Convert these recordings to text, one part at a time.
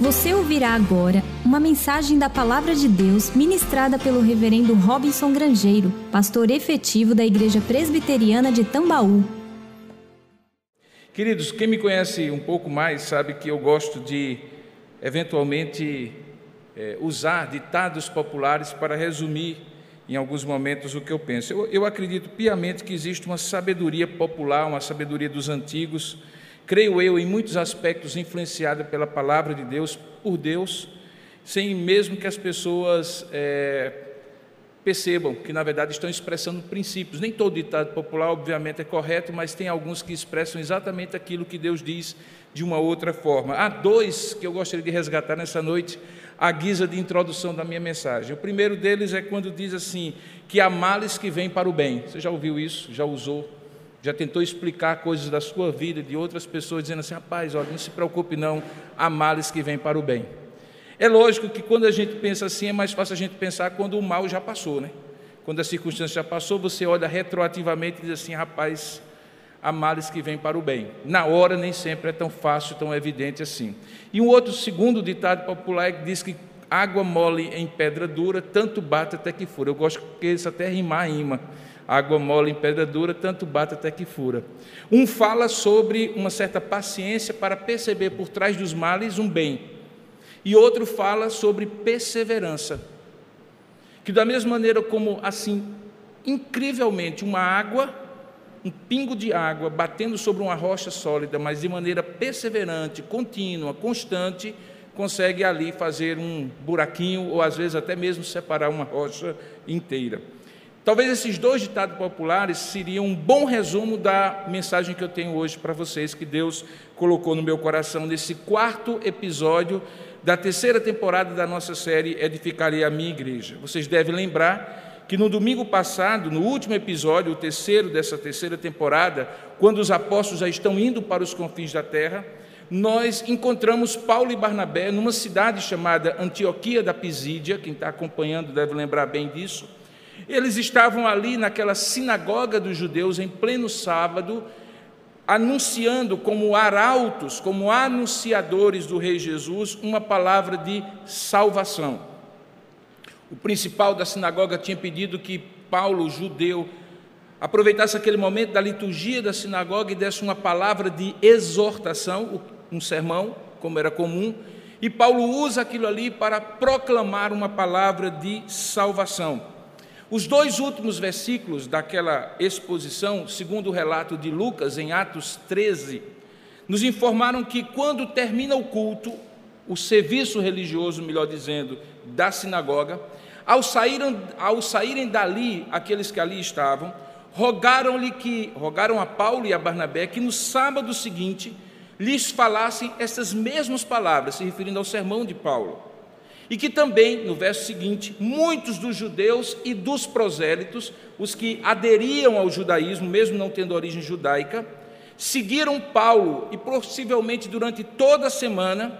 Você ouvirá agora uma mensagem da Palavra de Deus ministrada pelo Reverendo Robinson Grangeiro, pastor efetivo da Igreja Presbiteriana de Tambaú. Queridos, quem me conhece um pouco mais sabe que eu gosto de, eventualmente, é, usar ditados populares para resumir em alguns momentos o que eu penso. Eu, eu acredito piamente que existe uma sabedoria popular, uma sabedoria dos antigos creio eu, em muitos aspectos influenciada pela palavra de Deus, por Deus, sem mesmo que as pessoas é, percebam que, na verdade, estão expressando princípios. Nem todo ditado popular, obviamente, é correto, mas tem alguns que expressam exatamente aquilo que Deus diz de uma outra forma. Há dois que eu gostaria de resgatar nessa noite, à guisa de introdução da minha mensagem. O primeiro deles é quando diz assim: que há males que vêm para o bem. Você já ouviu isso? Já usou? Já tentou explicar coisas da sua vida, de outras pessoas, dizendo assim: rapaz, olha, não se preocupe, não, há males que vêm para o bem. É lógico que quando a gente pensa assim, é mais fácil a gente pensar quando o mal já passou, né? Quando a circunstância já passou, você olha retroativamente e diz assim: rapaz, há males que vêm para o bem. Na hora nem sempre é tão fácil, tão evidente assim. E um outro segundo ditado popular é que diz que água mole em pedra dura, tanto bate até que fura. Eu gosto que isso até rimar rima água mole em pedra dura, tanto bate até que fura. Um fala sobre uma certa paciência para perceber por trás dos males um bem, e outro fala sobre perseverança. Que da mesma maneira como assim, incrivelmente, uma água, um pingo de água batendo sobre uma rocha sólida, mas de maneira perseverante, contínua, constante, consegue ali fazer um buraquinho ou às vezes até mesmo separar uma rocha inteira. Talvez esses dois ditados populares seriam um bom resumo da mensagem que eu tenho hoje para vocês, que Deus colocou no meu coração nesse quarto episódio da terceira temporada da nossa série Edificarei a Minha Igreja. Vocês devem lembrar que no domingo passado, no último episódio, o terceiro dessa terceira temporada, quando os apóstolos já estão indo para os confins da terra, nós encontramos Paulo e Barnabé numa cidade chamada Antioquia da Pisídia, quem está acompanhando deve lembrar bem disso eles estavam ali naquela sinagoga dos judeus em pleno sábado, anunciando como arautos, como anunciadores do Rei Jesus, uma palavra de salvação. O principal da sinagoga tinha pedido que Paulo, judeu, aproveitasse aquele momento da liturgia da sinagoga e desse uma palavra de exortação, um sermão, como era comum, e Paulo usa aquilo ali para proclamar uma palavra de salvação. Os dois últimos versículos daquela exposição, segundo o relato de Lucas, em Atos 13, nos informaram que quando termina o culto, o serviço religioso, melhor dizendo, da sinagoga, ao saírem, ao saírem dali, aqueles que ali estavam, rogaram-lhe que, rogaram a Paulo e a Barnabé que no sábado seguinte lhes falassem essas mesmas palavras, se referindo ao sermão de Paulo. E que também, no verso seguinte, muitos dos judeus e dos prosélitos, os que aderiam ao judaísmo, mesmo não tendo origem judaica, seguiram Paulo e possivelmente durante toda a semana,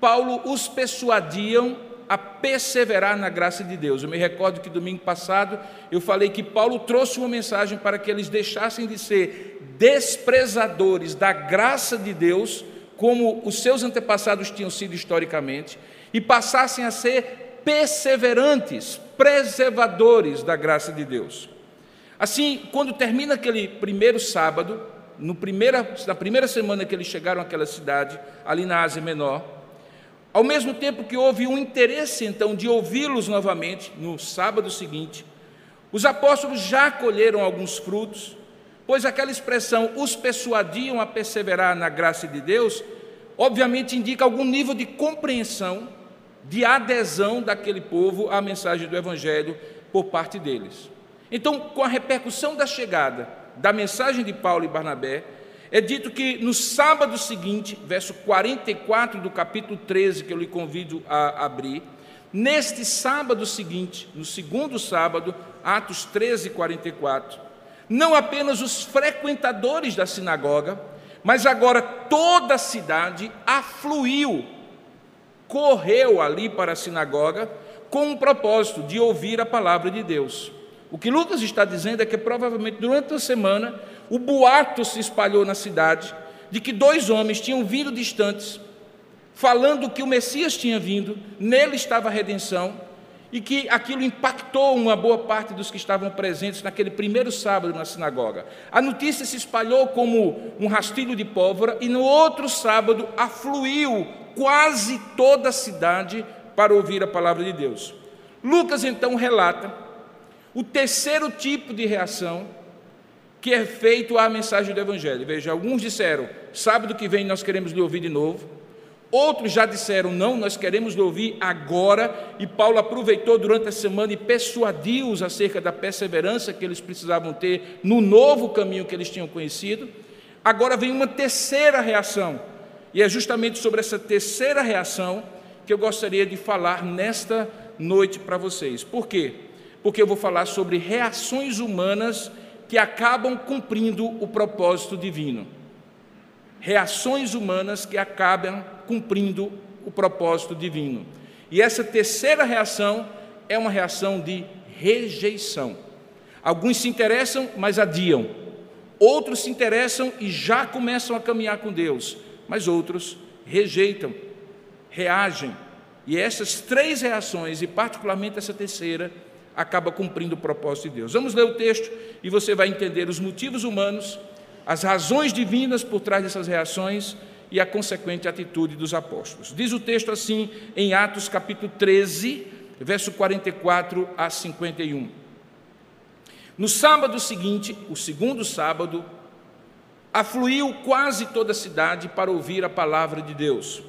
Paulo os persuadiam a perseverar na graça de Deus. Eu me recordo que domingo passado eu falei que Paulo trouxe uma mensagem para que eles deixassem de ser desprezadores da graça de Deus, como os seus antepassados tinham sido historicamente, e passassem a ser perseverantes, preservadores da graça de Deus. Assim, quando termina aquele primeiro sábado, no primeira, na primeira semana que eles chegaram àquela cidade, ali na Ásia Menor, ao mesmo tempo que houve um interesse então de ouvi-los novamente no sábado seguinte, os apóstolos já colheram alguns frutos, pois aquela expressão os persuadiam a perseverar na graça de Deus, obviamente indica algum nível de compreensão de adesão daquele povo à mensagem do Evangelho por parte deles. Então, com a repercussão da chegada da mensagem de Paulo e Barnabé, é dito que no sábado seguinte, verso 44 do capítulo 13, que eu lhe convido a abrir, neste sábado seguinte, no segundo sábado, Atos 13, 44, não apenas os frequentadores da sinagoga, mas agora toda a cidade afluiu correu ali para a sinagoga com o propósito de ouvir a palavra de Deus. O que Lucas está dizendo é que provavelmente durante a semana o boato se espalhou na cidade de que dois homens tinham vindo distantes, falando que o Messias tinha vindo, nele estava a redenção, e que aquilo impactou uma boa parte dos que estavam presentes naquele primeiro sábado na sinagoga. A notícia se espalhou como um rastilho de pólvora, e no outro sábado afluiu quase toda a cidade para ouvir a palavra de Deus. Lucas então relata o terceiro tipo de reação que é feito à mensagem do Evangelho. Veja, alguns disseram: sábado que vem nós queremos lhe ouvir de novo. Outros já disseram: não, nós queremos lhe ouvir agora. E Paulo aproveitou durante a semana e persuadiu-os acerca da perseverança que eles precisavam ter no novo caminho que eles tinham conhecido. Agora vem uma terceira reação, e é justamente sobre essa terceira reação que eu gostaria de falar nesta noite para vocês. Por quê? Porque eu vou falar sobre reações humanas que acabam cumprindo o propósito divino. Reações humanas que acabam cumprindo o propósito divino. E essa terceira reação é uma reação de rejeição. Alguns se interessam, mas adiam. Outros se interessam e já começam a caminhar com Deus, mas outros rejeitam, reagem. E essas três reações, e particularmente essa terceira, acaba cumprindo o propósito de Deus. Vamos ler o texto e você vai entender os motivos humanos, as razões divinas por trás dessas reações e a consequente atitude dos apóstolos. Diz o texto assim em Atos capítulo 13, verso 44 a 51. No sábado seguinte, o segundo sábado, afluiu quase toda a cidade para ouvir a palavra de Deus.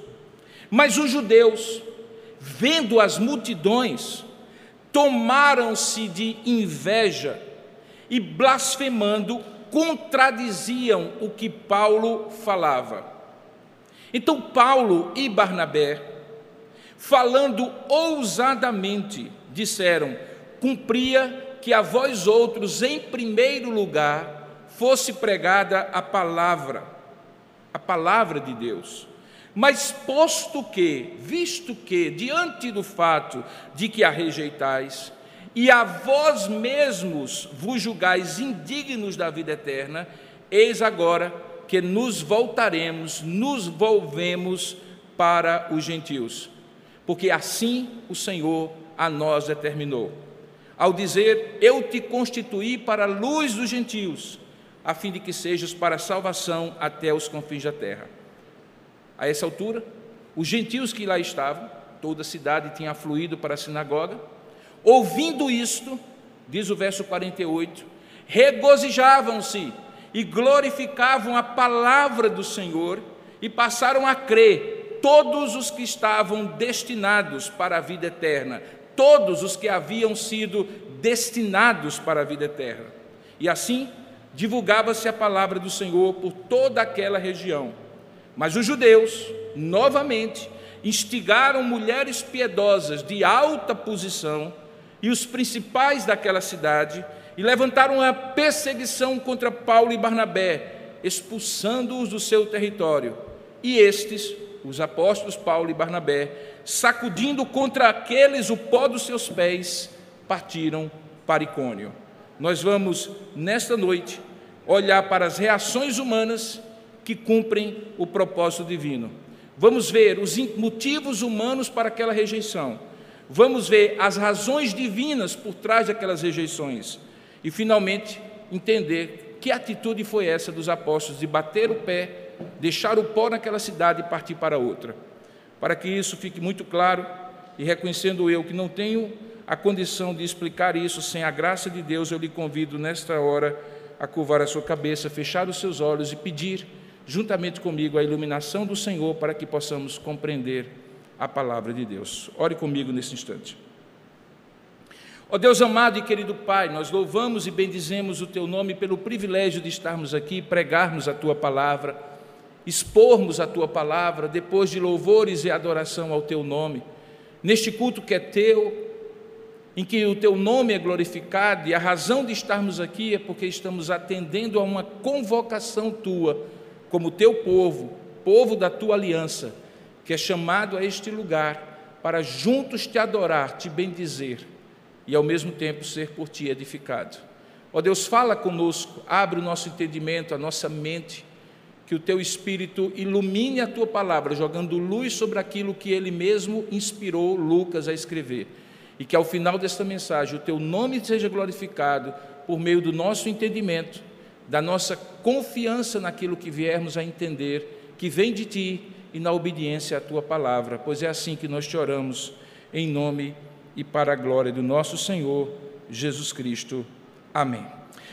Mas os judeus, vendo as multidões, tomaram-se de inveja e, blasfemando, contradiziam o que Paulo falava. Então, Paulo e Barnabé, falando ousadamente, disseram: cumpria que a vós outros, em primeiro lugar, fosse pregada a palavra, a palavra de Deus mas posto que, visto que, diante do fato de que a rejeitais, e a vós mesmos vos julgais indignos da vida eterna, eis agora que nos voltaremos, nos volvemos para os gentios, porque assim o Senhor a nós determinou. Ao dizer: Eu te constituí para a luz dos gentios, a fim de que sejas para a salvação até os confins da terra a essa altura, os gentios que lá estavam, toda a cidade tinha afluído para a sinagoga, ouvindo isto, diz o verso 48, regozijavam-se e glorificavam a palavra do Senhor e passaram a crer todos os que estavam destinados para a vida eterna, todos os que haviam sido destinados para a vida eterna. E assim divulgava-se a palavra do Senhor por toda aquela região. Mas os judeus, novamente, instigaram mulheres piedosas de alta posição e os principais daquela cidade e levantaram uma perseguição contra Paulo e Barnabé, expulsando-os do seu território. E estes, os apóstolos Paulo e Barnabé, sacudindo contra aqueles o pó dos seus pés, partiram para Icônio. Nós vamos, nesta noite, olhar para as reações humanas que cumprem o propósito divino. Vamos ver os motivos humanos para aquela rejeição. Vamos ver as razões divinas por trás daquelas rejeições. E, finalmente, entender que atitude foi essa dos apóstolos de bater o pé, deixar o pó naquela cidade e partir para outra. Para que isso fique muito claro e reconhecendo eu que não tenho a condição de explicar isso sem a graça de Deus, eu lhe convido nesta hora a curvar a sua cabeça, fechar os seus olhos e pedir juntamente comigo a iluminação do Senhor para que possamos compreender a palavra de Deus. Ore comigo nesse instante. Ó Deus amado e querido Pai, nós louvamos e bendizemos o Teu nome pelo privilégio de estarmos aqui, pregarmos a Tua palavra, expormos a Tua palavra, depois de louvores e adoração ao Teu nome, neste culto que é Teu, em que o Teu nome é glorificado e a razão de estarmos aqui é porque estamos atendendo a uma convocação Tua como teu povo, povo da tua aliança, que é chamado a este lugar para juntos te adorar, te bendizer e ao mesmo tempo ser por ti edificado. Ó Deus, fala conosco, abre o nosso entendimento, a nossa mente, que o teu espírito ilumine a tua palavra, jogando luz sobre aquilo que ele mesmo inspirou Lucas a escrever. E que ao final desta mensagem o teu nome seja glorificado por meio do nosso entendimento, da nossa confiança naquilo que viermos a entender, que vem de ti e na obediência à tua palavra, pois é assim que nós te oramos, em nome e para a glória do nosso Senhor Jesus Cristo. Amém.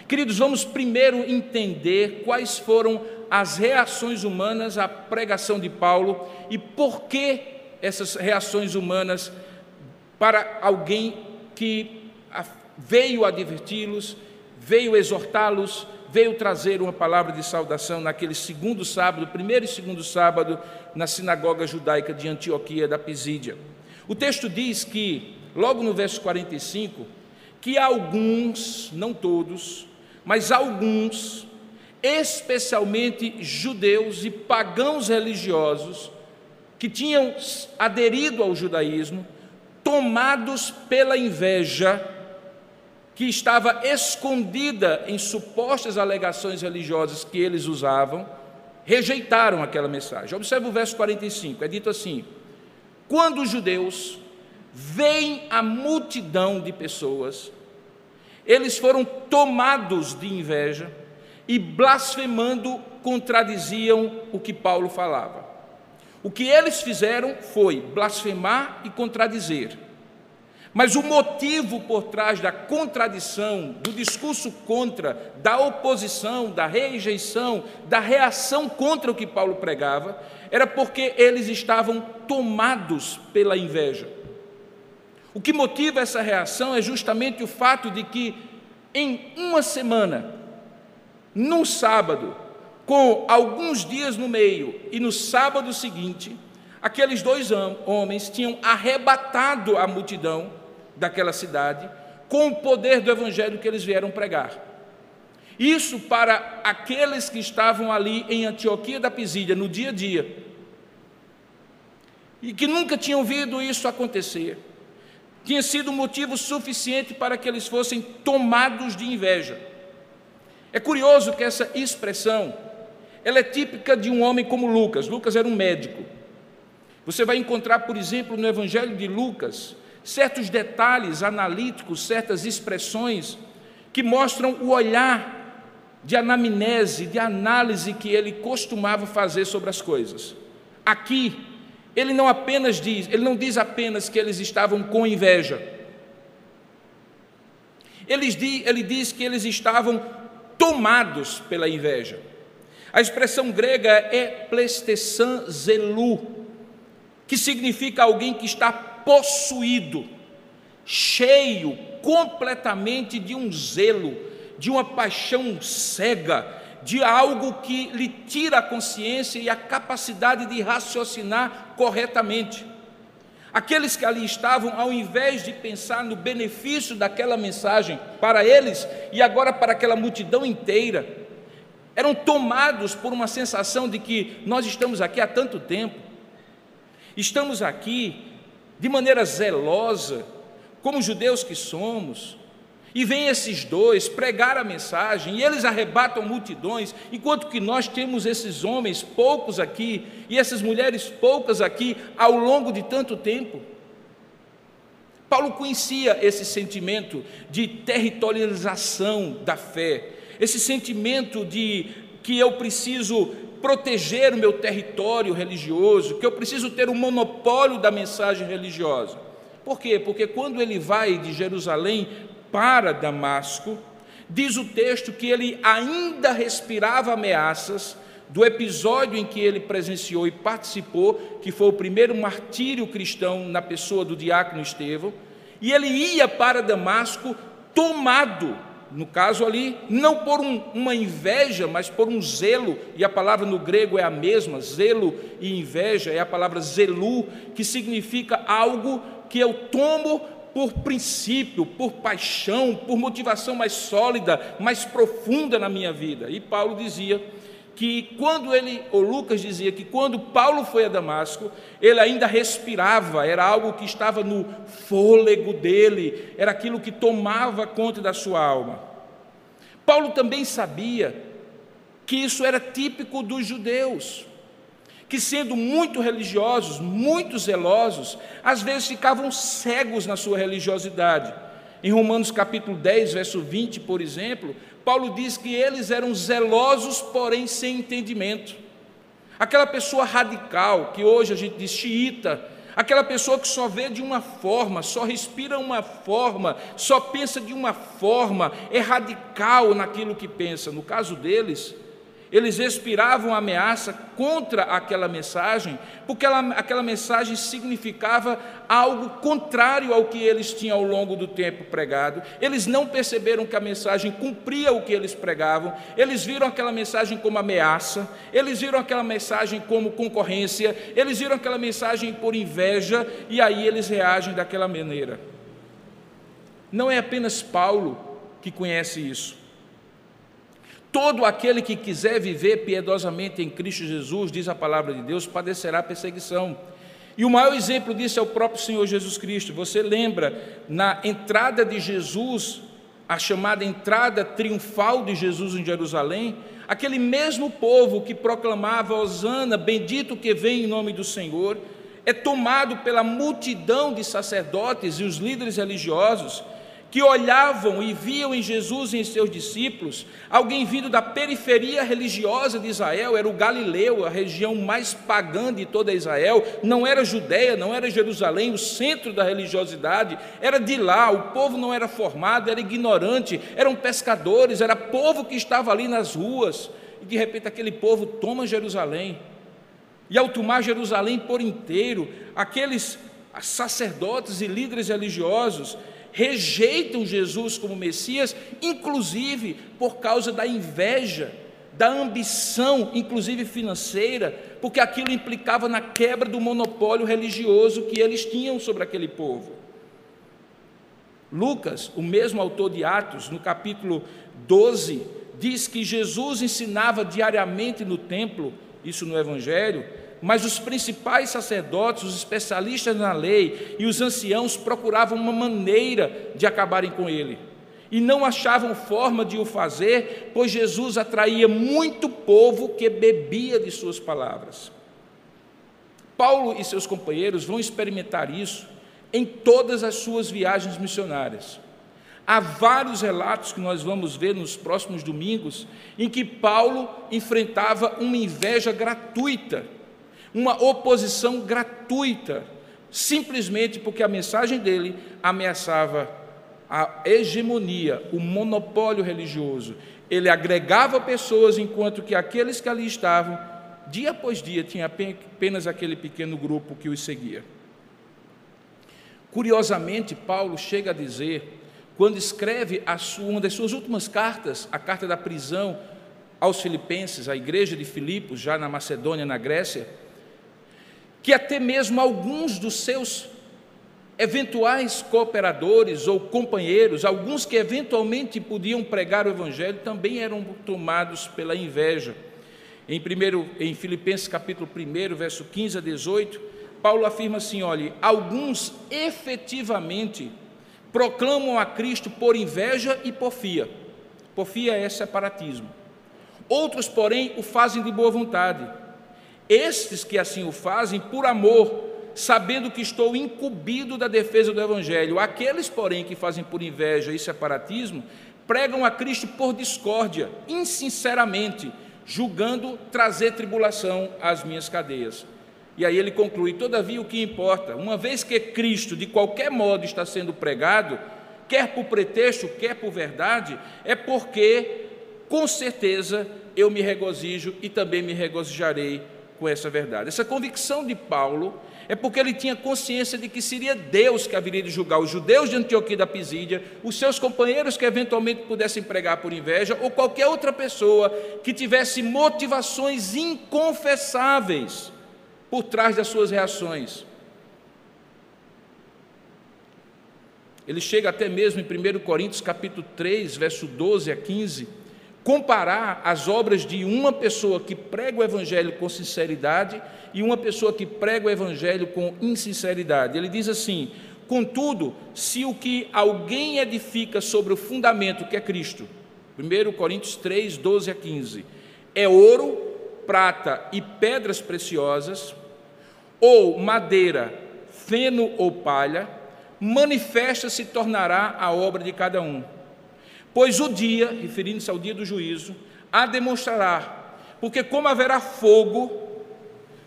Queridos, vamos primeiro entender quais foram as reações humanas à pregação de Paulo e por que essas reações humanas para alguém que veio adverti-los, veio exortá-los, veio trazer uma palavra de saudação naquele segundo sábado, primeiro e segundo sábado, na sinagoga judaica de Antioquia da Pisídia. O texto diz que, logo no verso 45, que alguns, não todos, mas alguns, especialmente judeus e pagãos religiosos, que tinham aderido ao judaísmo, tomados pela inveja que estava escondida em supostas alegações religiosas que eles usavam, rejeitaram aquela mensagem. Observe o verso 45, é dito assim: Quando os judeus veem a multidão de pessoas, eles foram tomados de inveja e blasfemando contradiziam o que Paulo falava. O que eles fizeram foi blasfemar e contradizer. Mas o motivo por trás da contradição, do discurso contra, da oposição, da rejeição, da reação contra o que Paulo pregava, era porque eles estavam tomados pela inveja. O que motiva essa reação é justamente o fato de que, em uma semana, num sábado, com alguns dias no meio, e no sábado seguinte, aqueles dois homens tinham arrebatado a multidão daquela cidade com o poder do evangelho que eles vieram pregar. Isso para aqueles que estavam ali em Antioquia da Pisídia no dia a dia e que nunca tinham visto isso acontecer tinha sido motivo suficiente para que eles fossem tomados de inveja. É curioso que essa expressão, ela é típica de um homem como Lucas. Lucas era um médico. Você vai encontrar, por exemplo, no Evangelho de Lucas, certos detalhes analíticos, certas expressões que mostram o olhar de anamnese, de análise que ele costumava fazer sobre as coisas. Aqui, ele não apenas diz, ele não diz apenas que eles estavam com inveja. Ele diz, ele diz que eles estavam tomados pela inveja. A expressão grega é plestessan zelu, que significa alguém que está possuído, cheio completamente de um zelo, de uma paixão cega, de algo que lhe tira a consciência e a capacidade de raciocinar corretamente. Aqueles que ali estavam, ao invés de pensar no benefício daquela mensagem para eles e agora para aquela multidão inteira, eram tomados por uma sensação de que nós estamos aqui há tanto tempo, estamos aqui de maneira zelosa, como judeus que somos, e vêm esses dois pregar a mensagem, e eles arrebatam multidões, enquanto que nós temos esses homens poucos aqui, e essas mulheres poucas aqui, ao longo de tanto tempo. Paulo conhecia esse sentimento de territorialização da fé, esse sentimento de que eu preciso proteger o meu território religioso, que eu preciso ter o um monopólio da mensagem religiosa. Por quê? Porque quando ele vai de Jerusalém para Damasco, diz o texto que ele ainda respirava ameaças do episódio em que ele presenciou e participou, que foi o primeiro martírio cristão na pessoa do diácono Estevão, e ele ia para Damasco tomado, no caso ali, não por um, uma inveja, mas por um zelo, e a palavra no grego é a mesma, zelo e inveja, é a palavra zelu, que significa algo que eu tomo por princípio, por paixão, por motivação mais sólida, mais profunda na minha vida. E Paulo dizia que quando ele, ou Lucas dizia que quando Paulo foi a Damasco, ele ainda respirava, era algo que estava no fôlego dele, era aquilo que tomava conta da sua alma. Paulo também sabia que isso era típico dos judeus, que sendo muito religiosos, muito zelosos, às vezes ficavam cegos na sua religiosidade. Em Romanos capítulo 10, verso 20, por exemplo, Paulo diz que eles eram zelosos, porém sem entendimento. Aquela pessoa radical, que hoje a gente diz xiita, aquela pessoa que só vê de uma forma, só respira uma forma, só pensa de uma forma, é radical naquilo que pensa. No caso deles, eles respiravam ameaça contra aquela mensagem, porque ela, aquela mensagem significava algo contrário ao que eles tinham ao longo do tempo pregado. Eles não perceberam que a mensagem cumpria o que eles pregavam, eles viram aquela mensagem como ameaça, eles viram aquela mensagem como concorrência, eles viram aquela mensagem por inveja, e aí eles reagem daquela maneira. Não é apenas Paulo que conhece isso. Todo aquele que quiser viver piedosamente em Cristo Jesus, diz a palavra de Deus, padecerá perseguição. E o maior exemplo disso é o próprio Senhor Jesus Cristo. Você lembra, na entrada de Jesus, a chamada entrada triunfal de Jesus em Jerusalém, aquele mesmo povo que proclamava Osana, bendito que vem em nome do Senhor, é tomado pela multidão de sacerdotes e os líderes religiosos que olhavam e viam em Jesus e em seus discípulos alguém vindo da periferia religiosa de Israel, era o Galileu, a região mais pagã de toda Israel, não era Judéia, não era Jerusalém, o centro da religiosidade, era de lá, o povo não era formado, era ignorante, eram pescadores, era povo que estava ali nas ruas, e de repente aquele povo toma Jerusalém, e ao tomar Jerusalém por inteiro, aqueles sacerdotes e líderes religiosos, rejeitam Jesus como Messias, inclusive por causa da inveja, da ambição, inclusive financeira, porque aquilo implicava na quebra do monopólio religioso que eles tinham sobre aquele povo. Lucas, o mesmo autor de Atos, no capítulo 12, diz que Jesus ensinava diariamente no templo, isso no Evangelho, mas os principais sacerdotes, os especialistas na lei e os anciãos procuravam uma maneira de acabarem com ele. E não achavam forma de o fazer, pois Jesus atraía muito povo que bebia de suas palavras. Paulo e seus companheiros vão experimentar isso em todas as suas viagens missionárias. Há vários relatos que nós vamos ver nos próximos domingos em que Paulo enfrentava uma inveja gratuita uma oposição gratuita, simplesmente porque a mensagem dele ameaçava a hegemonia, o monopólio religioso. Ele agregava pessoas, enquanto que aqueles que ali estavam, dia após dia, tinha apenas aquele pequeno grupo que os seguia. Curiosamente, Paulo chega a dizer, quando escreve sua, uma das suas últimas cartas, a carta da prisão aos Filipenses, à igreja de Filipos, já na Macedônia, na Grécia, que até mesmo alguns dos seus eventuais cooperadores ou companheiros, alguns que eventualmente podiam pregar o evangelho, também eram tomados pela inveja. Em, primeiro, em Filipenses capítulo 1, verso 15 a 18, Paulo afirma assim: olhe, alguns efetivamente proclamam a Cristo por inveja e porfia. Porfia é separatismo. Outros, porém, o fazem de boa vontade estes que assim o fazem por amor, sabendo que estou incumbido da defesa do Evangelho. Aqueles, porém, que fazem por inveja e separatismo, pregam a Cristo por discórdia, insinceramente, julgando trazer tribulação às minhas cadeias. E aí ele conclui: todavia, o que importa, uma vez que Cristo de qualquer modo está sendo pregado, quer por pretexto, quer por verdade, é porque, com certeza, eu me regozijo e também me regozijarei com essa verdade. Essa convicção de Paulo é porque ele tinha consciência de que seria Deus que haveria de julgar os judeus de Antioquia da Pisídia, os seus companheiros que eventualmente pudessem pregar por inveja, ou qualquer outra pessoa que tivesse motivações inconfessáveis por trás das suas reações. Ele chega até mesmo em 1 Coríntios capítulo 3, verso 12 a 15, comparar as obras de uma pessoa que prega o Evangelho com sinceridade e uma pessoa que prega o Evangelho com insinceridade. Ele diz assim: contudo, se o que alguém edifica sobre o fundamento que é Cristo, 1 Coríntios 3, 12 a 15, é ouro, prata e pedras preciosas, ou madeira, feno ou palha, manifesta se tornará a obra de cada um. Pois o dia, referindo-se ao dia do juízo, a demonstrará, porque como haverá fogo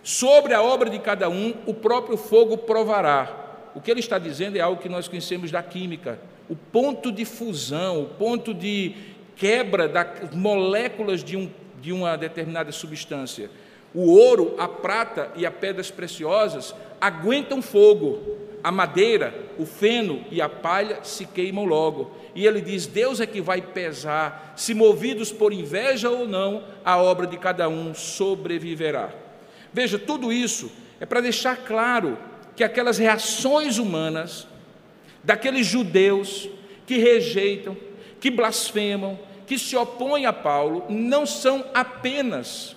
sobre a obra de cada um, o próprio fogo provará. O que ele está dizendo é algo que nós conhecemos da química, o ponto de fusão, o ponto de quebra das moléculas de, um, de uma determinada substância. O ouro, a prata e as pedras preciosas aguentam fogo, a madeira, o feno e a palha se queimam logo. E ele diz: Deus é que vai pesar, se movidos por inveja ou não, a obra de cada um sobreviverá. Veja, tudo isso é para deixar claro que aquelas reações humanas, daqueles judeus que rejeitam, que blasfemam, que se opõem a Paulo, não são apenas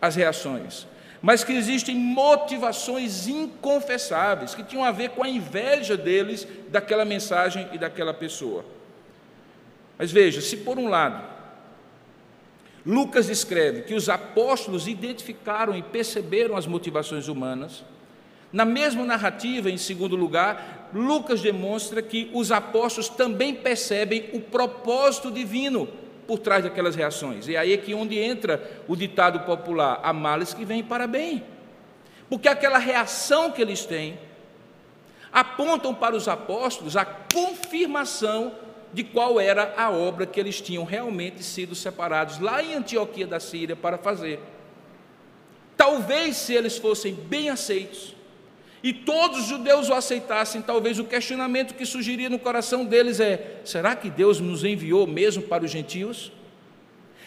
as reações, mas que existem motivações inconfessáveis que tinham a ver com a inveja deles daquela mensagem e daquela pessoa. Mas veja, se por um lado Lucas escreve que os apóstolos identificaram e perceberam as motivações humanas, na mesma narrativa, em segundo lugar, Lucas demonstra que os apóstolos também percebem o propósito divino por trás daquelas reações. E aí é que onde entra o ditado popular: há males que vêm para bem. Porque aquela reação que eles têm apontam para os apóstolos a confirmação de qual era a obra que eles tinham realmente sido separados lá em Antioquia da Síria para fazer. Talvez se eles fossem bem aceitos, e todos os judeus o aceitassem, talvez o questionamento que surgiria no coração deles é: será que Deus nos enviou mesmo para os gentios?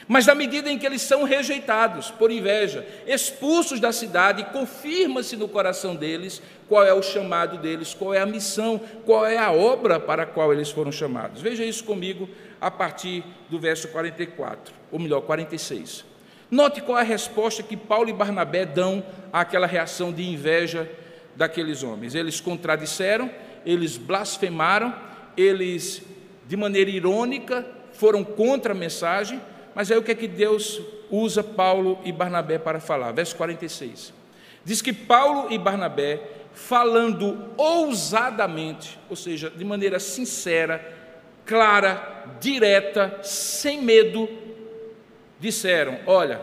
Mas na medida em que eles são rejeitados por inveja, expulsos da cidade, confirma-se no coração deles qual é o chamado deles, qual é a missão, qual é a obra para a qual eles foram chamados. Veja isso comigo a partir do verso 44, ou melhor, 46. Note qual é a resposta que Paulo e Barnabé dão àquela reação de inveja daqueles homens. Eles contradisseram, eles blasfemaram, eles, de maneira irônica, foram contra a mensagem, mas aí o que é que Deus usa Paulo e Barnabé para falar? Verso 46. Diz que Paulo e Barnabé, falando ousadamente, ou seja, de maneira sincera, clara, direta, sem medo, disseram: Olha,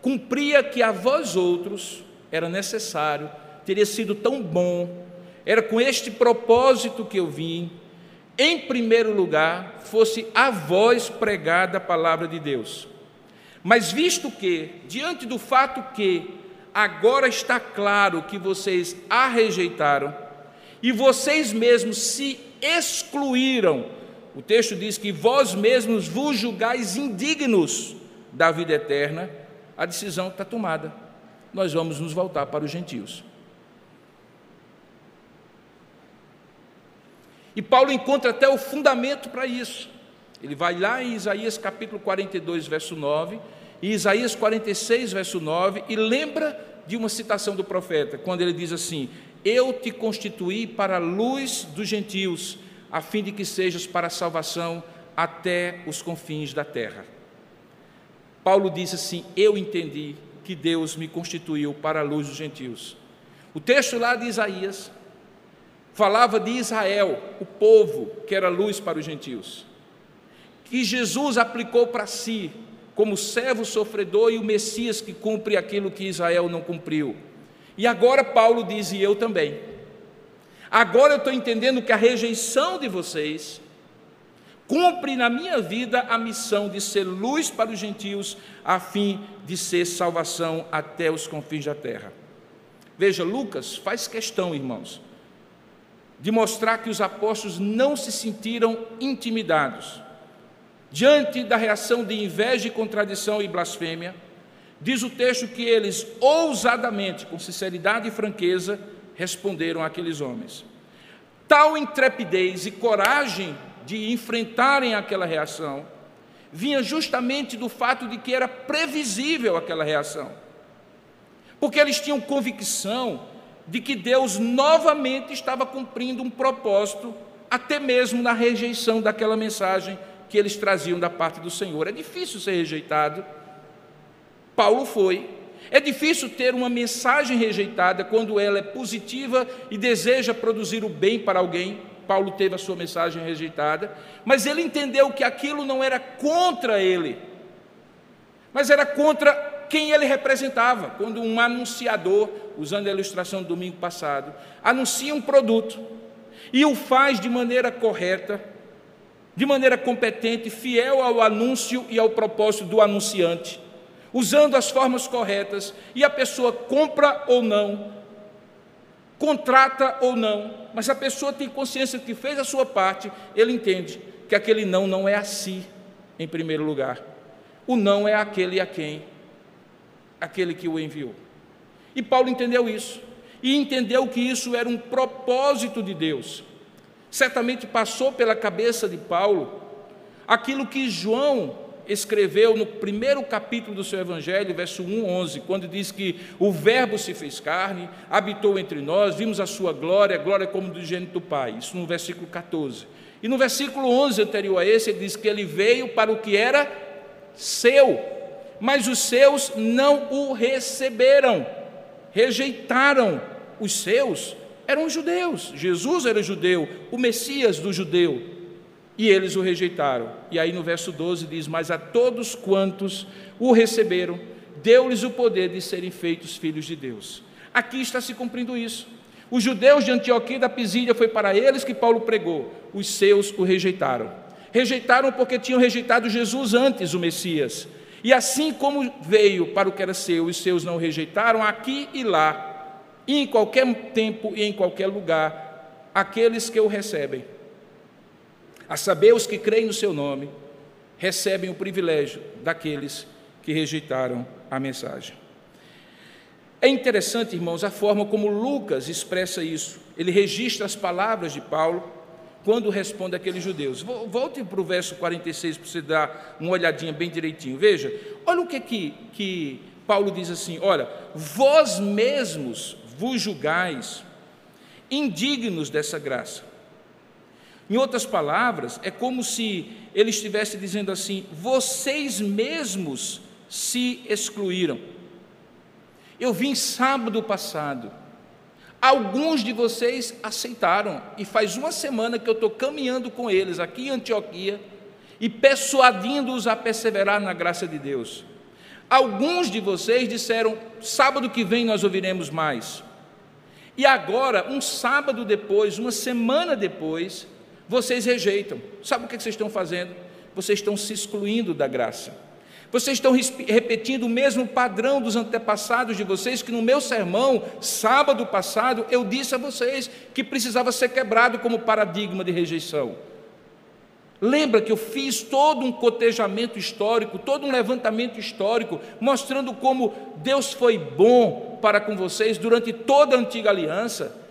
cumpria que a vós outros era necessário teria sido tão bom, era com este propósito que eu vim, em primeiro lugar, fosse a voz pregada a palavra de Deus. Mas visto que, diante do fato que agora está claro que vocês a rejeitaram e vocês mesmos se excluíram, o texto diz que vós mesmos vos julgais indignos da vida eterna, a decisão está tomada. Nós vamos nos voltar para os gentios. E Paulo encontra até o fundamento para isso. Ele vai lá em Isaías capítulo 42, verso 9, e Isaías 46, verso 9, e lembra de uma citação do profeta, quando ele diz assim: Eu te constituí para a luz dos gentios, a fim de que sejas para a salvação até os confins da terra. Paulo diz assim: Eu entendi que Deus me constituiu para a luz dos gentios. O texto lá de Isaías falava de Israel, o povo que era luz para os gentios, que Jesus aplicou para si como servo sofredor e o Messias que cumpre aquilo que Israel não cumpriu. E agora Paulo diz, e eu também. Agora eu estou entendendo que a rejeição de vocês cumpre na minha vida a missão de ser luz para os gentios, a fim de ser salvação até os confins da terra. Veja, Lucas faz questão, irmãos, de mostrar que os apóstolos não se sentiram intimidados. Diante da reação de inveja, contradição e blasfêmia, diz o texto que eles ousadamente, com sinceridade e franqueza, responderam àqueles homens. Tal intrepidez e coragem de enfrentarem aquela reação vinha justamente do fato de que era previsível aquela reação. Porque eles tinham convicção de que Deus novamente estava cumprindo um propósito, até mesmo na rejeição daquela mensagem que eles traziam da parte do Senhor. É difícil ser rejeitado, Paulo foi. É difícil ter uma mensagem rejeitada quando ela é positiva e deseja produzir o bem para alguém. Paulo teve a sua mensagem rejeitada, mas ele entendeu que aquilo não era contra ele, mas era contra quem ele representava. Quando um anunciador, usando a ilustração do domingo passado, anuncia um produto e o faz de maneira correta, de maneira competente, fiel ao anúncio e ao propósito do anunciante, usando as formas corretas, e a pessoa compra ou não, contrata ou não, mas a pessoa tem consciência de que fez a sua parte, ele entende que aquele não não é a si, em primeiro lugar. O não é aquele a quem? Aquele que o enviou. E Paulo entendeu isso, e entendeu que isso era um propósito de Deus. Certamente passou pela cabeça de Paulo aquilo que João escreveu no primeiro capítulo do seu Evangelho, verso 1, 11, quando diz que o Verbo se fez carne, habitou entre nós, vimos a sua glória, glória como do gênito do Pai. Isso no versículo 14. E no versículo 11 anterior a esse, ele diz que ele veio para o que era seu, mas os seus não o receberam, rejeitaram os seus. Eram judeus, Jesus era judeu, o Messias do judeu, e eles o rejeitaram. E aí no verso 12 diz: Mas a todos quantos o receberam, deu-lhes o poder de serem feitos filhos de Deus. Aqui está se cumprindo isso. Os judeus de Antioquia e da Pisídia foi para eles que Paulo pregou, os seus o rejeitaram. Rejeitaram porque tinham rejeitado Jesus antes, o Messias. E assim como veio para o que era seu, os seus não rejeitaram, aqui e lá, e em qualquer tempo e em qualquer lugar, aqueles que o recebem a saber, os que creem no seu nome, recebem o privilégio daqueles que rejeitaram a mensagem. É interessante, irmãos, a forma como Lucas expressa isso. Ele registra as palavras de Paulo quando responde àqueles judeus. Volte para o verso 46 para você dar uma olhadinha bem direitinho. Veja, olha o que, que, que Paulo diz assim: olha, vós mesmos vos julgais indignos dessa graça em outras palavras, é como se ele estivesse dizendo assim: vocês mesmos se excluíram. Eu vim sábado passado. Alguns de vocês aceitaram, e faz uma semana que eu estou caminhando com eles aqui em Antioquia e persuadindo-os a perseverar na graça de Deus. Alguns de vocês disseram: sábado que vem nós ouviremos mais. E agora, um sábado depois, uma semana depois, vocês rejeitam. Sabe o que vocês estão fazendo? Vocês estão se excluindo da graça. Vocês estão repetindo o mesmo padrão dos antepassados de vocês, que no meu sermão, sábado passado, eu disse a vocês que precisava ser quebrado como paradigma de rejeição. Lembra que eu fiz todo um cotejamento histórico, todo um levantamento histórico, mostrando como Deus foi bom para com vocês durante toda a antiga aliança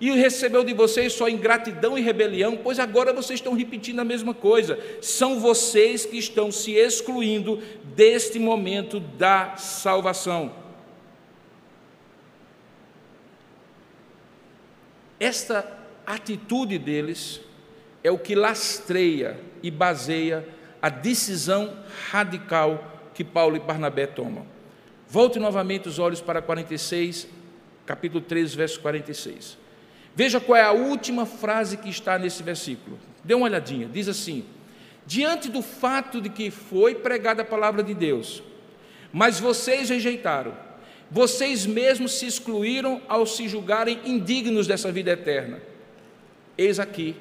e recebeu de vocês só ingratidão e rebelião, pois agora vocês estão repetindo a mesma coisa. São vocês que estão se excluindo deste momento da salvação. Esta atitude deles é o que lastreia e baseia a decisão radical que Paulo e Barnabé tomam. Volte novamente os olhos para 46, capítulo 13, verso 46. Veja qual é a última frase que está nesse versículo. Dê uma olhadinha. Diz assim: Diante do fato de que foi pregada a palavra de Deus, mas vocês rejeitaram, vocês mesmos se excluíram ao se julgarem indignos dessa vida eterna. Eis aqui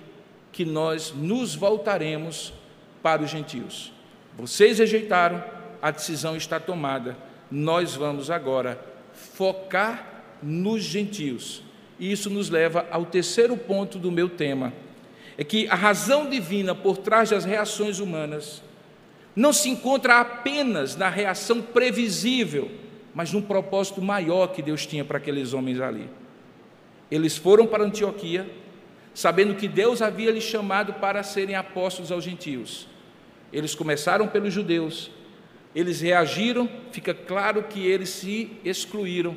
que nós nos voltaremos para os gentios. Vocês rejeitaram, a decisão está tomada. Nós vamos agora focar nos gentios e isso nos leva ao terceiro ponto do meu tema: é que a razão divina por trás das reações humanas não se encontra apenas na reação previsível, mas num propósito maior que Deus tinha para aqueles homens ali. Eles foram para Antioquia, sabendo que Deus havia lhes chamado para serem apóstolos aos gentios. Eles começaram pelos judeus, eles reagiram, fica claro que eles se excluíram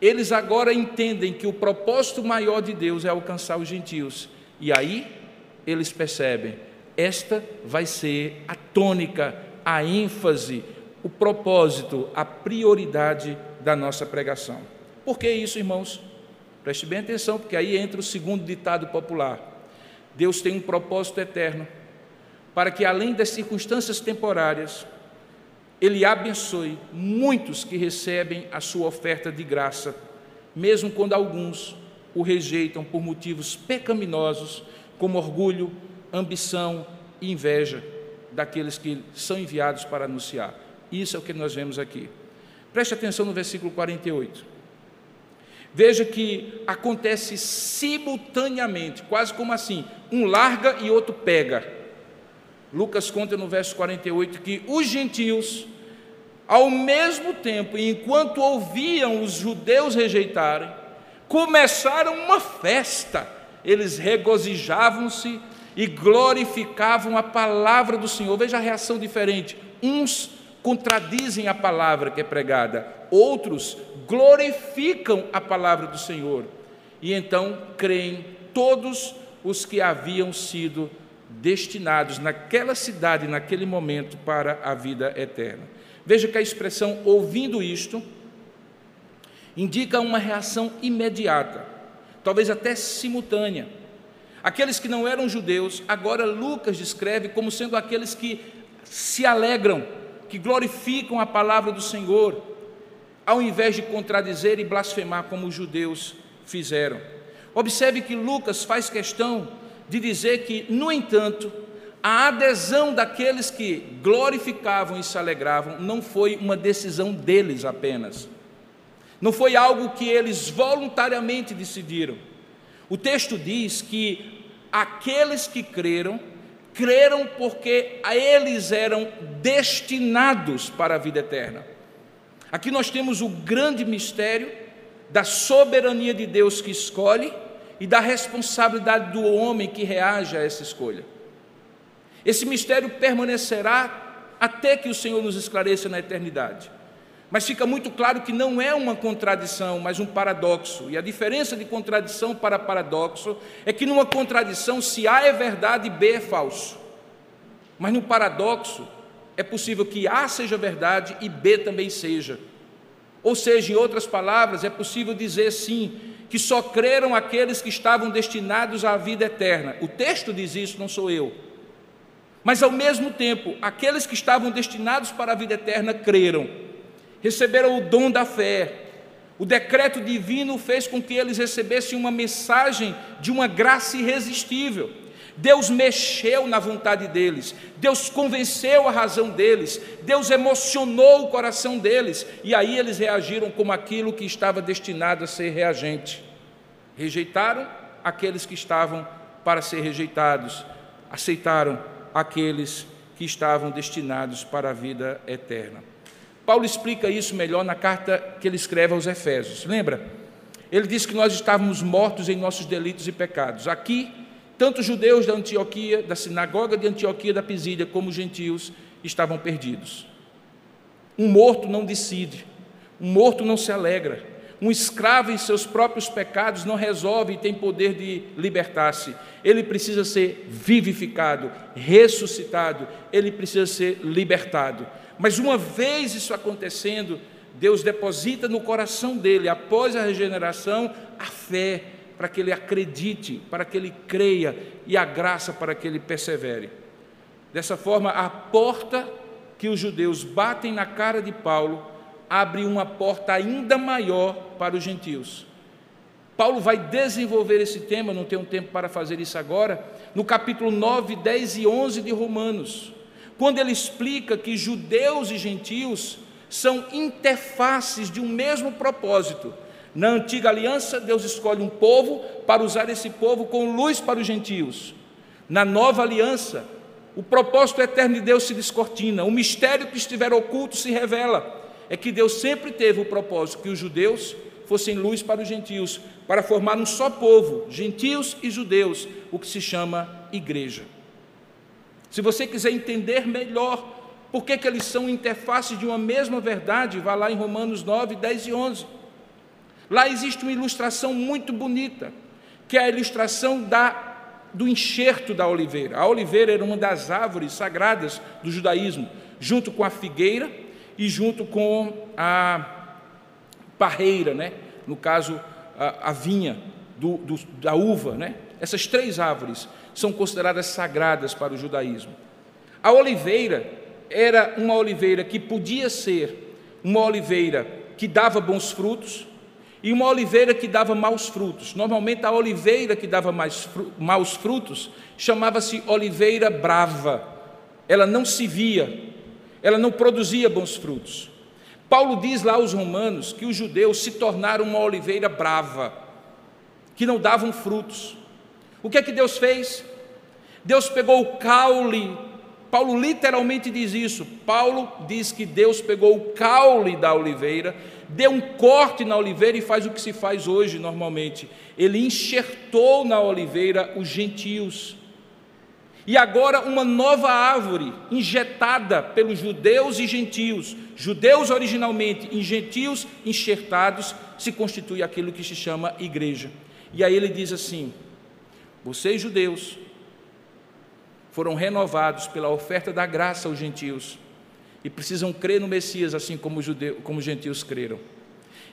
eles agora entendem que o propósito maior de Deus é alcançar os gentios. E aí eles percebem, esta vai ser a tônica, a ênfase, o propósito, a prioridade da nossa pregação. Por que isso, irmãos? Preste bem atenção, porque aí entra o segundo ditado popular. Deus tem um propósito eterno para que, além das circunstâncias temporárias, Ele abençoe muitos que recebem a sua oferta de graça, mesmo quando alguns o rejeitam por motivos pecaminosos, como orgulho, ambição e inveja daqueles que são enviados para anunciar. Isso é o que nós vemos aqui. Preste atenção no versículo 48. Veja que acontece simultaneamente, quase como assim: um larga e outro pega. Lucas conta no verso 48 que os gentios, ao mesmo tempo, enquanto ouviam os judeus rejeitarem, começaram uma festa. Eles regozijavam-se e glorificavam a palavra do Senhor. Veja a reação diferente. Uns contradizem a palavra que é pregada, outros glorificam a palavra do Senhor. E então creem todos os que haviam sido destinados naquela cidade, naquele momento, para a vida eterna. Veja que a expressão ouvindo isto indica uma reação imediata, talvez até simultânea. Aqueles que não eram judeus, agora Lucas descreve como sendo aqueles que se alegram, que glorificam a palavra do Senhor, ao invés de contradizer e blasfemar como os judeus fizeram. Observe que Lucas faz questão de dizer que, no entanto, a adesão daqueles que glorificavam e se alegravam não foi uma decisão deles apenas. Não foi algo que eles voluntariamente decidiram. O texto diz que aqueles que creram, creram porque a eles eram destinados para a vida eterna. Aqui nós temos o grande mistério da soberania de Deus que escolhe e da responsabilidade do homem que reage a essa escolha. Esse mistério permanecerá até que o Senhor nos esclareça na eternidade. Mas fica muito claro que não é uma contradição, mas um paradoxo. E a diferença de contradição para paradoxo é que numa contradição, se A é verdade, B é falso. Mas no paradoxo, é possível que A seja verdade e B também seja. Ou seja, em outras palavras, é possível dizer sim, que só creram aqueles que estavam destinados à vida eterna. O texto diz isso, não sou eu. Mas ao mesmo tempo, aqueles que estavam destinados para a vida eterna creram receberam o dom da fé. O decreto divino fez com que eles recebessem uma mensagem de uma graça irresistível. Deus mexeu na vontade deles, Deus convenceu a razão deles, Deus emocionou o coração deles, e aí eles reagiram como aquilo que estava destinado a ser reagente. Rejeitaram aqueles que estavam para ser rejeitados, aceitaram aqueles que estavam destinados para a vida eterna. Paulo explica isso melhor na carta que ele escreve aos Efésios. Lembra? Ele diz que nós estávamos mortos em nossos delitos e pecados. Aqui, tanto os judeus da Antioquia, da sinagoga de Antioquia da Pisídia, como os gentios estavam perdidos. Um morto não decide, um morto não se alegra, um escravo em seus próprios pecados não resolve e tem poder de libertar-se. Ele precisa ser vivificado, ressuscitado, ele precisa ser libertado. Mas uma vez isso acontecendo, Deus deposita no coração dele, após a regeneração, a fé para que ele acredite, para que ele creia e a graça para que ele persevere. Dessa forma, a porta que os judeus batem na cara de Paulo abre uma porta ainda maior para os gentios. Paulo vai desenvolver esse tema, não tenho tempo para fazer isso agora, no capítulo 9, 10 e 11 de Romanos quando ele explica que judeus e gentios são interfaces de um mesmo propósito. Na antiga aliança, Deus escolhe um povo para usar esse povo com luz para os gentios. Na nova aliança, o propósito eterno de Deus se descortina, o mistério que estiver oculto se revela. É que Deus sempre teve o propósito que os judeus fossem luz para os gentios, para formar um só povo, gentios e judeus, o que se chama igreja. Se você quiser entender melhor por que, que eles são interfaces de uma mesma verdade, vá lá em Romanos 9, 10 e 11. Lá existe uma ilustração muito bonita, que é a ilustração da, do enxerto da oliveira. A oliveira era uma das árvores sagradas do judaísmo, junto com a figueira, e junto com a parreira, né? no caso, a, a vinha do, do, da uva. Né? Essas três árvores são consideradas sagradas para o judaísmo. A oliveira era uma oliveira que podia ser uma oliveira que dava bons frutos e uma oliveira que dava maus frutos. Normalmente a oliveira que dava mais, maus frutos chamava-se oliveira brava. Ela não se via, ela não produzia bons frutos. Paulo diz lá aos romanos que os judeus se tornaram uma oliveira brava, que não davam frutos. O que é que Deus fez? Deus pegou o caule, Paulo literalmente diz isso. Paulo diz que Deus pegou o caule da oliveira, deu um corte na oliveira e faz o que se faz hoje normalmente. Ele enxertou na oliveira os gentios. E agora uma nova árvore, injetada pelos judeus e gentios, judeus originalmente e gentios enxertados, se constitui aquilo que se chama igreja. E aí ele diz assim: vocês judeus foram renovados pela oferta da graça aos gentios e precisam crer no Messias, assim como os, judeus, como os gentios creram.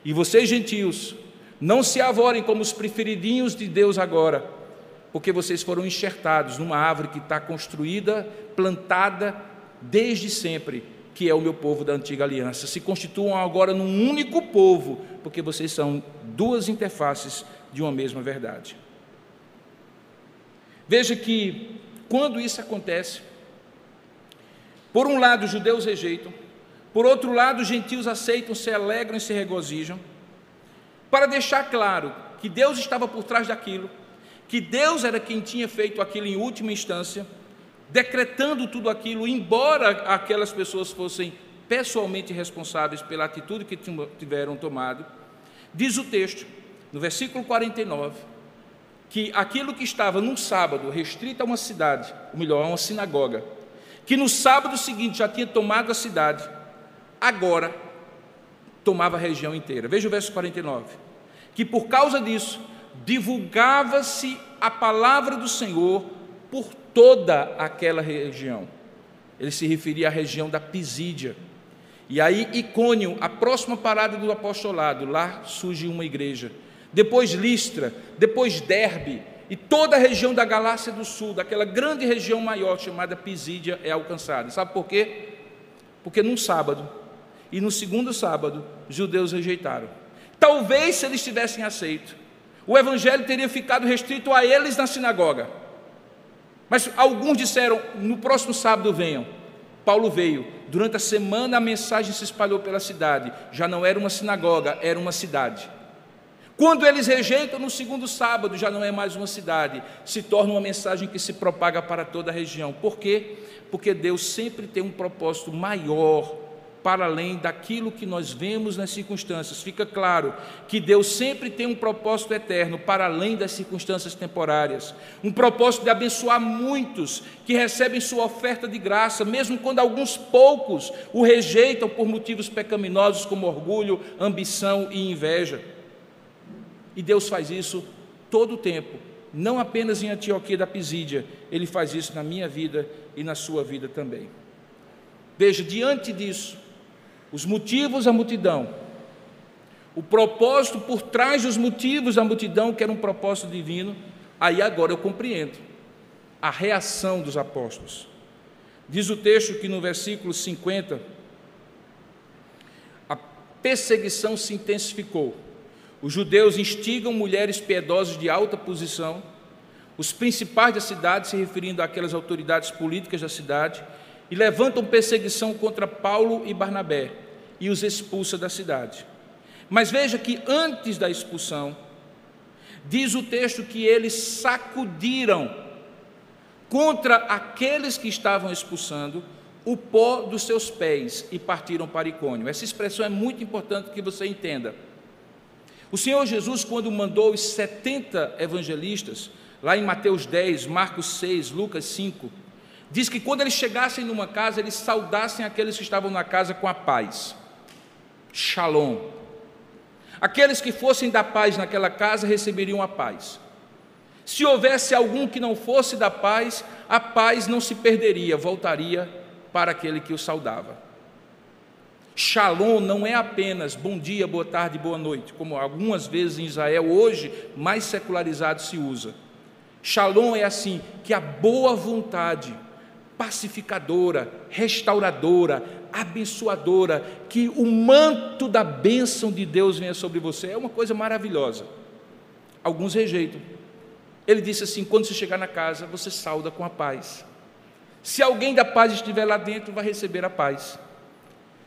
E vocês, gentios, não se avorem como os preferidinhos de Deus agora, porque vocês foram enxertados numa árvore que está construída, plantada desde sempre, que é o meu povo da antiga aliança. Se constituam agora num único povo, porque vocês são duas interfaces de uma mesma verdade. Veja que quando isso acontece, por um lado os judeus rejeitam, por outro lado os gentios aceitam, se alegram e se regozijam, para deixar claro que Deus estava por trás daquilo, que Deus era quem tinha feito aquilo em última instância, decretando tudo aquilo, embora aquelas pessoas fossem pessoalmente responsáveis pela atitude que tiveram tomado, diz o texto, no versículo 49, que aquilo que estava num sábado restrito a uma cidade, ou melhor, a uma sinagoga, que no sábado seguinte já tinha tomado a cidade, agora tomava a região inteira. Veja o verso 49. Que por causa disso divulgava-se a palavra do Senhor por toda aquela região. Ele se referia à região da Pisídia. E aí, Icônio, a próxima parada do apostolado, lá surge uma igreja depois Listra, depois Derbe, e toda a região da Galácia do Sul, daquela grande região maior chamada Pisídia, é alcançada. Sabe por quê? Porque num sábado e no segundo sábado, judeus rejeitaram. Talvez se eles tivessem aceito, o evangelho teria ficado restrito a eles na sinagoga. Mas alguns disseram: no próximo sábado venham. Paulo veio. Durante a semana a mensagem se espalhou pela cidade. Já não era uma sinagoga, era uma cidade. Quando eles rejeitam no segundo sábado, já não é mais uma cidade, se torna uma mensagem que se propaga para toda a região. Por quê? Porque Deus sempre tem um propósito maior para além daquilo que nós vemos nas circunstâncias. Fica claro que Deus sempre tem um propósito eterno para além das circunstâncias temporárias. Um propósito de abençoar muitos que recebem sua oferta de graça, mesmo quando alguns poucos o rejeitam por motivos pecaminosos como orgulho, ambição e inveja. E Deus faz isso todo o tempo, não apenas em Antioquia da Pisídia, Ele faz isso na minha vida e na sua vida também. Veja, diante disso, os motivos da multidão, o propósito por trás dos motivos da multidão, que era um propósito divino, aí agora eu compreendo a reação dos apóstolos. Diz o texto que no versículo 50, a perseguição se intensificou os judeus instigam mulheres piedosas de alta posição, os principais da cidade, se referindo àquelas autoridades políticas da cidade, e levantam perseguição contra Paulo e Barnabé e os expulsa da cidade. Mas veja que antes da expulsão, diz o texto que eles sacudiram contra aqueles que estavam expulsando o pó dos seus pés e partiram para Icônio. Essa expressão é muito importante que você entenda. O Senhor Jesus, quando mandou os 70 evangelistas, lá em Mateus 10, Marcos 6, Lucas 5, diz que quando eles chegassem numa casa, eles saudassem aqueles que estavam na casa com a paz. Shalom. Aqueles que fossem da paz naquela casa receberiam a paz. Se houvesse algum que não fosse da paz, a paz não se perderia, voltaria para aquele que o saudava. Shalom não é apenas bom dia, boa tarde, boa noite, como algumas vezes em Israel hoje mais secularizado se usa. Shalom é assim, que a boa vontade pacificadora, restauradora, abençoadora, que o manto da bênção de Deus venha sobre você, é uma coisa maravilhosa. Alguns rejeitam. Ele disse assim: quando você chegar na casa, você sauda com a paz. Se alguém da paz estiver lá dentro, vai receber a paz.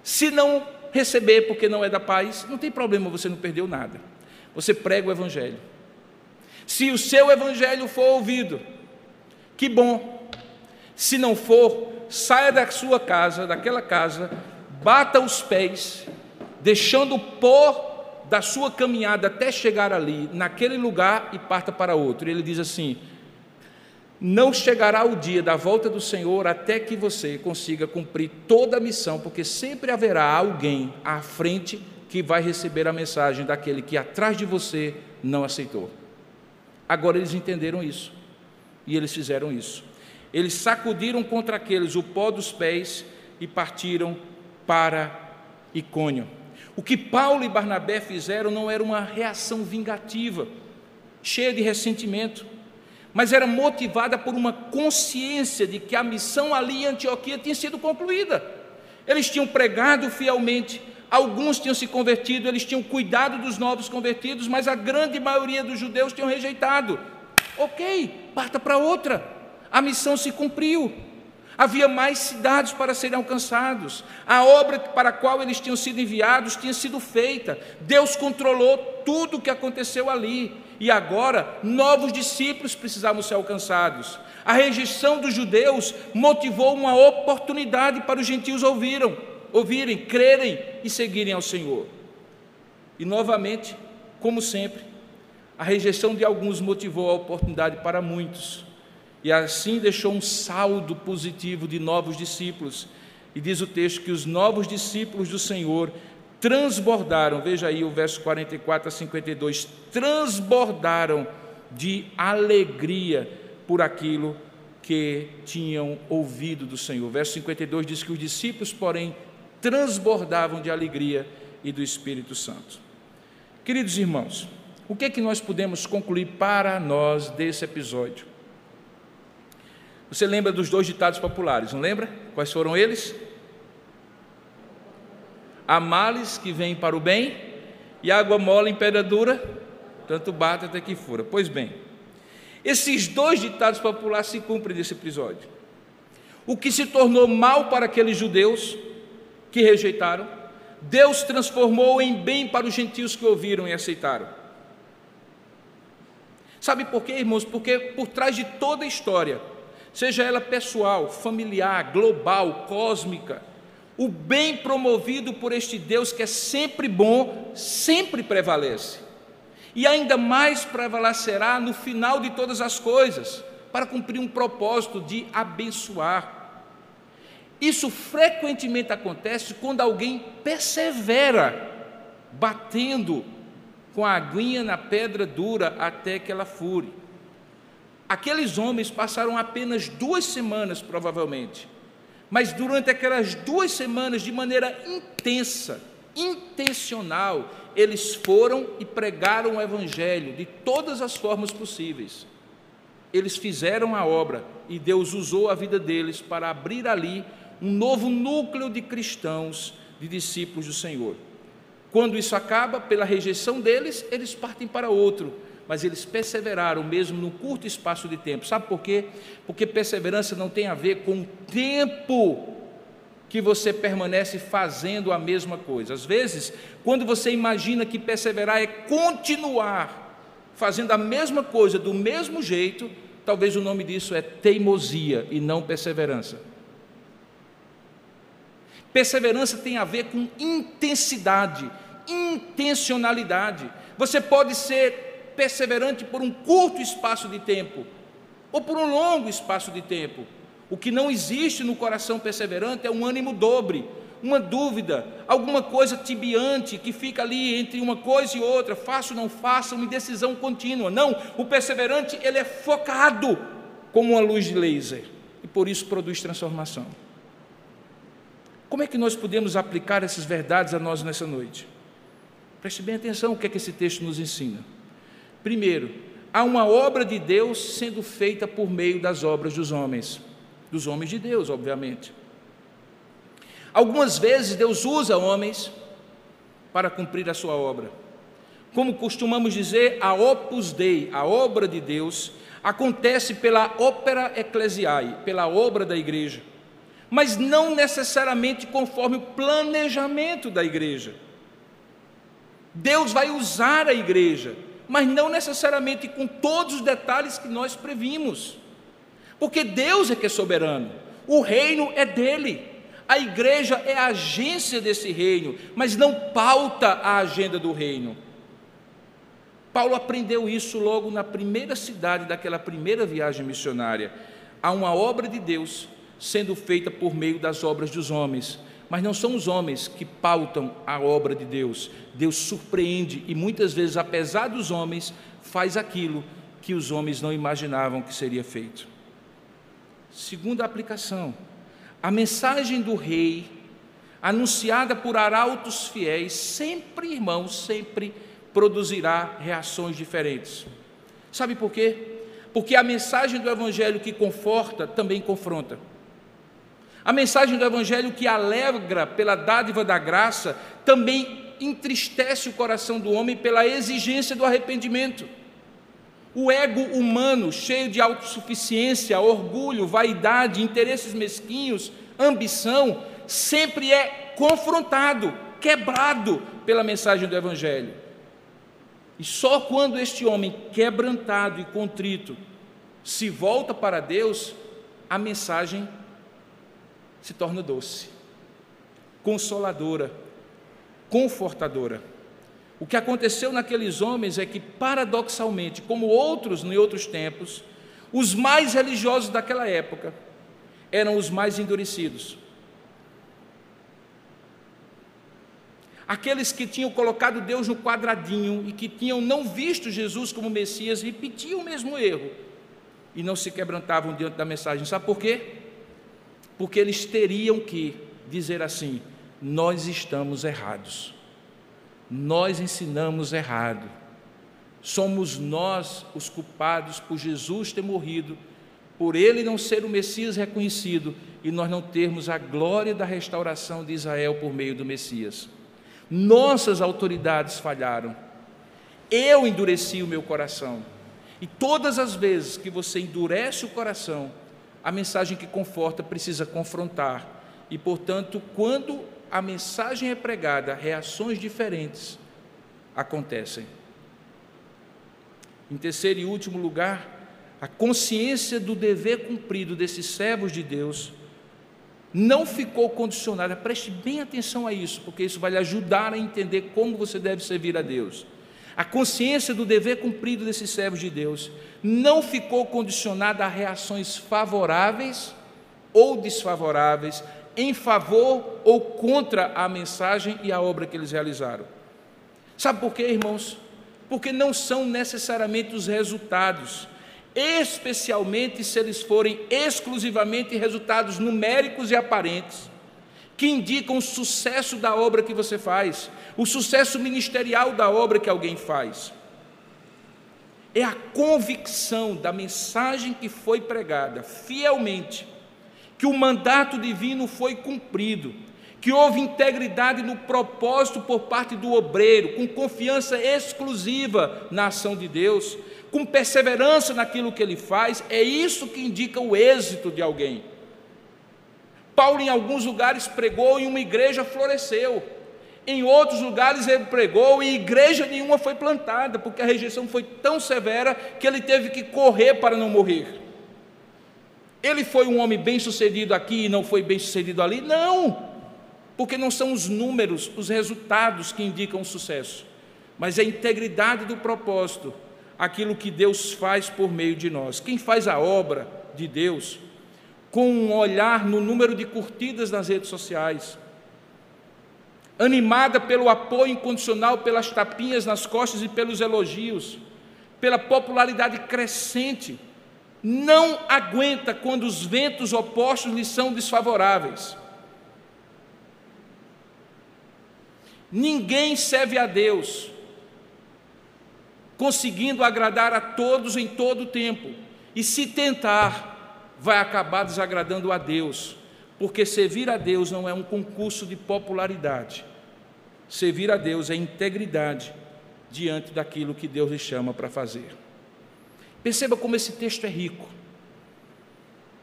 Se não receber porque não é da paz, não tem problema, você não perdeu nada. Você prega o Evangelho. Se o seu Evangelho for ouvido, que bom. Se não for, saia da sua casa, daquela casa, bata os pés, deixando o pó da sua caminhada até chegar ali, naquele lugar, e parta para outro. E ele diz assim: não chegará o dia da volta do Senhor até que você consiga cumprir toda a missão, porque sempre haverá alguém à frente que vai receber a mensagem daquele que atrás de você não aceitou. Agora eles entenderam isso e eles fizeram isso. Eles sacudiram contra aqueles o pó dos pés e partiram para Icônio. O que Paulo e Barnabé fizeram não era uma reação vingativa, cheia de ressentimento mas era motivada por uma consciência de que a missão ali em Antioquia tinha sido concluída. Eles tinham pregado fielmente, alguns tinham se convertido, eles tinham cuidado dos novos convertidos, mas a grande maioria dos judeus tinham rejeitado. Ok, parta para outra. A missão se cumpriu. Havia mais cidades para serem alcançados. A obra para a qual eles tinham sido enviados tinha sido feita. Deus controlou tudo o que aconteceu ali. E agora, novos discípulos precisavam ser alcançados. A rejeição dos judeus motivou uma oportunidade para os gentios ouviram, ouvirem, crerem e seguirem ao Senhor. E novamente, como sempre, a rejeição de alguns motivou a oportunidade para muitos e assim deixou um saldo positivo de novos discípulos. E diz o texto que os novos discípulos do Senhor transbordaram, veja aí o verso 44 a 52, transbordaram de alegria por aquilo que tinham ouvido do Senhor. Verso 52 diz que os discípulos, porém, transbordavam de alegria e do Espírito Santo. Queridos irmãos, o que é que nós podemos concluir para nós desse episódio? Você lembra dos dois ditados populares, não lembra? Quais foram eles? Há males que vêm para o bem, e água mole em pedra dura, tanto bate até que fura. Pois bem, esses dois ditados populares se cumprem nesse episódio. O que se tornou mal para aqueles judeus que rejeitaram, Deus transformou em bem para os gentios que ouviram e aceitaram. Sabe por quê, irmãos? Porque por trás de toda a história, seja ela pessoal, familiar, global, cósmica, o bem promovido por este Deus que é sempre bom, sempre prevalece. E ainda mais prevalecerá no final de todas as coisas, para cumprir um propósito de abençoar. Isso frequentemente acontece quando alguém persevera batendo com a aguinha na pedra dura até que ela fure. Aqueles homens passaram apenas duas semanas, provavelmente, mas durante aquelas duas semanas, de maneira intensa, intencional, eles foram e pregaram o Evangelho de todas as formas possíveis. Eles fizeram a obra e Deus usou a vida deles para abrir ali um novo núcleo de cristãos, de discípulos do Senhor. Quando isso acaba, pela rejeição deles, eles partem para outro mas eles perseveraram mesmo num curto espaço de tempo. Sabe por quê? Porque perseverança não tem a ver com o tempo que você permanece fazendo a mesma coisa. Às vezes, quando você imagina que perseverar é continuar fazendo a mesma coisa do mesmo jeito, talvez o nome disso é teimosia e não perseverança. Perseverança tem a ver com intensidade, intencionalidade. Você pode ser perseverante por um curto espaço de tempo ou por um longo espaço de tempo. O que não existe no coração perseverante é um ânimo dobre, uma dúvida, alguma coisa tibiante que fica ali entre uma coisa e outra, faço ou não faço, uma indecisão contínua. Não, o perseverante ele é focado como uma luz de laser e por isso produz transformação. Como é que nós podemos aplicar essas verdades a nós nessa noite? Preste bem atenção o que é que esse texto nos ensina. Primeiro, há uma obra de Deus sendo feita por meio das obras dos homens, dos homens de Deus, obviamente. Algumas vezes Deus usa homens para cumprir a sua obra. Como costumamos dizer, a opus dei, a obra de Deus, acontece pela opera ecclesiae, pela obra da igreja, mas não necessariamente conforme o planejamento da igreja. Deus vai usar a igreja, mas não necessariamente com todos os detalhes que nós previmos. Porque Deus é que é soberano, o reino é dele. A igreja é a agência desse reino, mas não pauta a agenda do reino. Paulo aprendeu isso logo na primeira cidade daquela primeira viagem missionária. Há uma obra de Deus sendo feita por meio das obras dos homens, mas não são os homens que pautam a obra de Deus. Deus surpreende e muitas vezes, apesar dos homens, faz aquilo que os homens não imaginavam que seria feito. Segunda aplicação, a mensagem do rei, anunciada por arautos fiéis, sempre, irmãos, sempre produzirá reações diferentes. Sabe por quê? Porque a mensagem do Evangelho que conforta também confronta. A mensagem do Evangelho que alegra pela dádiva da graça também entristece o coração do homem pela exigência do arrependimento. O ego humano, cheio de autossuficiência, orgulho, vaidade, interesses mesquinhos, ambição, sempre é confrontado, quebrado pela mensagem do Evangelho. E só quando este homem quebrantado e contrito se volta para Deus, a mensagem se torna doce, consoladora, confortadora. O que aconteceu naqueles homens é que, paradoxalmente, como outros em outros tempos, os mais religiosos daquela época eram os mais endurecidos. Aqueles que tinham colocado Deus no quadradinho e que tinham não visto Jesus como Messias repetiam o mesmo erro e não se quebrantavam diante da mensagem. Sabe por quê? Porque eles teriam que dizer assim: nós estamos errados nós ensinamos errado. Somos nós os culpados por Jesus ter morrido, por ele não ser o Messias reconhecido e nós não termos a glória da restauração de Israel por meio do Messias. Nossas autoridades falharam. Eu endureci o meu coração. E todas as vezes que você endurece o coração, a mensagem que conforta precisa confrontar. E, portanto, quando a mensagem é pregada, reações diferentes acontecem. Em terceiro e último lugar, a consciência do dever cumprido desses servos de Deus não ficou condicionada. Preste bem atenção a isso, porque isso vai lhe ajudar a entender como você deve servir a Deus. A consciência do dever cumprido desses servos de Deus não ficou condicionada a reações favoráveis ou desfavoráveis em favor ou contra a mensagem e a obra que eles realizaram. Sabe por quê, irmãos? Porque não são necessariamente os resultados, especialmente se eles forem exclusivamente resultados numéricos e aparentes, que indicam o sucesso da obra que você faz, o sucesso ministerial da obra que alguém faz. É a convicção da mensagem que foi pregada fielmente que o mandato divino foi cumprido, que houve integridade no propósito por parte do obreiro, com confiança exclusiva na ação de Deus, com perseverança naquilo que ele faz, é isso que indica o êxito de alguém. Paulo, em alguns lugares, pregou e uma igreja floresceu. Em outros lugares ele pregou e igreja nenhuma foi plantada, porque a rejeição foi tão severa que ele teve que correr para não morrer. Ele foi um homem bem-sucedido aqui e não foi bem-sucedido ali? Não, porque não são os números, os resultados que indicam o sucesso, mas é a integridade do propósito, aquilo que Deus faz por meio de nós. Quem faz a obra de Deus com um olhar no número de curtidas nas redes sociais, animada pelo apoio incondicional, pelas tapinhas nas costas e pelos elogios, pela popularidade crescente, não aguenta quando os ventos opostos lhe são desfavoráveis. Ninguém serve a Deus conseguindo agradar a todos em todo o tempo. E se tentar, vai acabar desagradando a Deus, porque servir a Deus não é um concurso de popularidade. Servir a Deus é integridade diante daquilo que Deus lhe chama para fazer. Perceba como esse texto é rico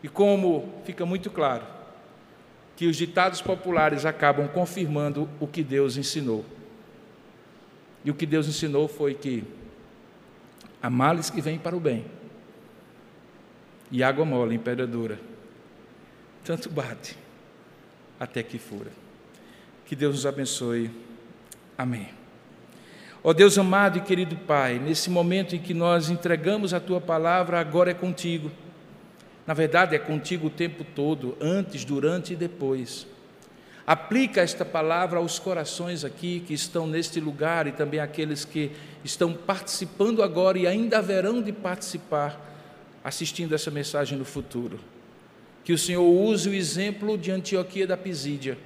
e como fica muito claro que os ditados populares acabam confirmando o que Deus ensinou. E o que Deus ensinou foi que há males que vêm para o bem, e água mole dura, tanto bate até que fura. Que Deus nos abençoe. Amém. Ó Deus amado e querido Pai, nesse momento em que nós entregamos a tua palavra, agora é contigo. Na verdade, é contigo o tempo todo, antes, durante e depois. Aplica esta palavra aos corações aqui que estão neste lugar e também aqueles que estão participando agora e ainda haverão de participar, assistindo essa mensagem no futuro. Que o Senhor use o exemplo de Antioquia da Pisídia,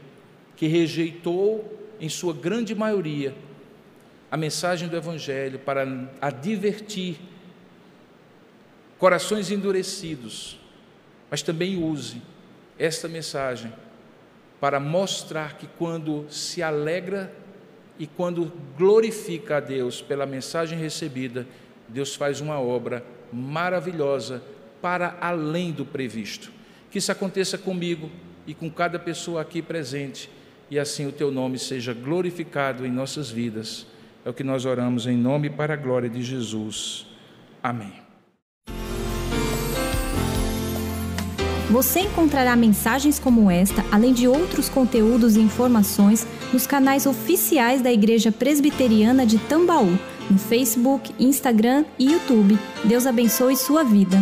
que rejeitou, em sua grande maioria, a mensagem do Evangelho para advertir corações endurecidos mas também use esta mensagem para mostrar que quando se alegra e quando glorifica a Deus pela mensagem recebida, Deus faz uma obra maravilhosa para além do previsto. Que isso aconteça comigo e com cada pessoa aqui presente, e assim o teu nome seja glorificado em nossas vidas. É o que nós oramos em nome e para a glória de Jesus. Amém. Você encontrará mensagens como esta, além de outros conteúdos e informações, nos canais oficiais da Igreja Presbiteriana de Tambaú, no Facebook, Instagram e YouTube. Deus abençoe sua vida.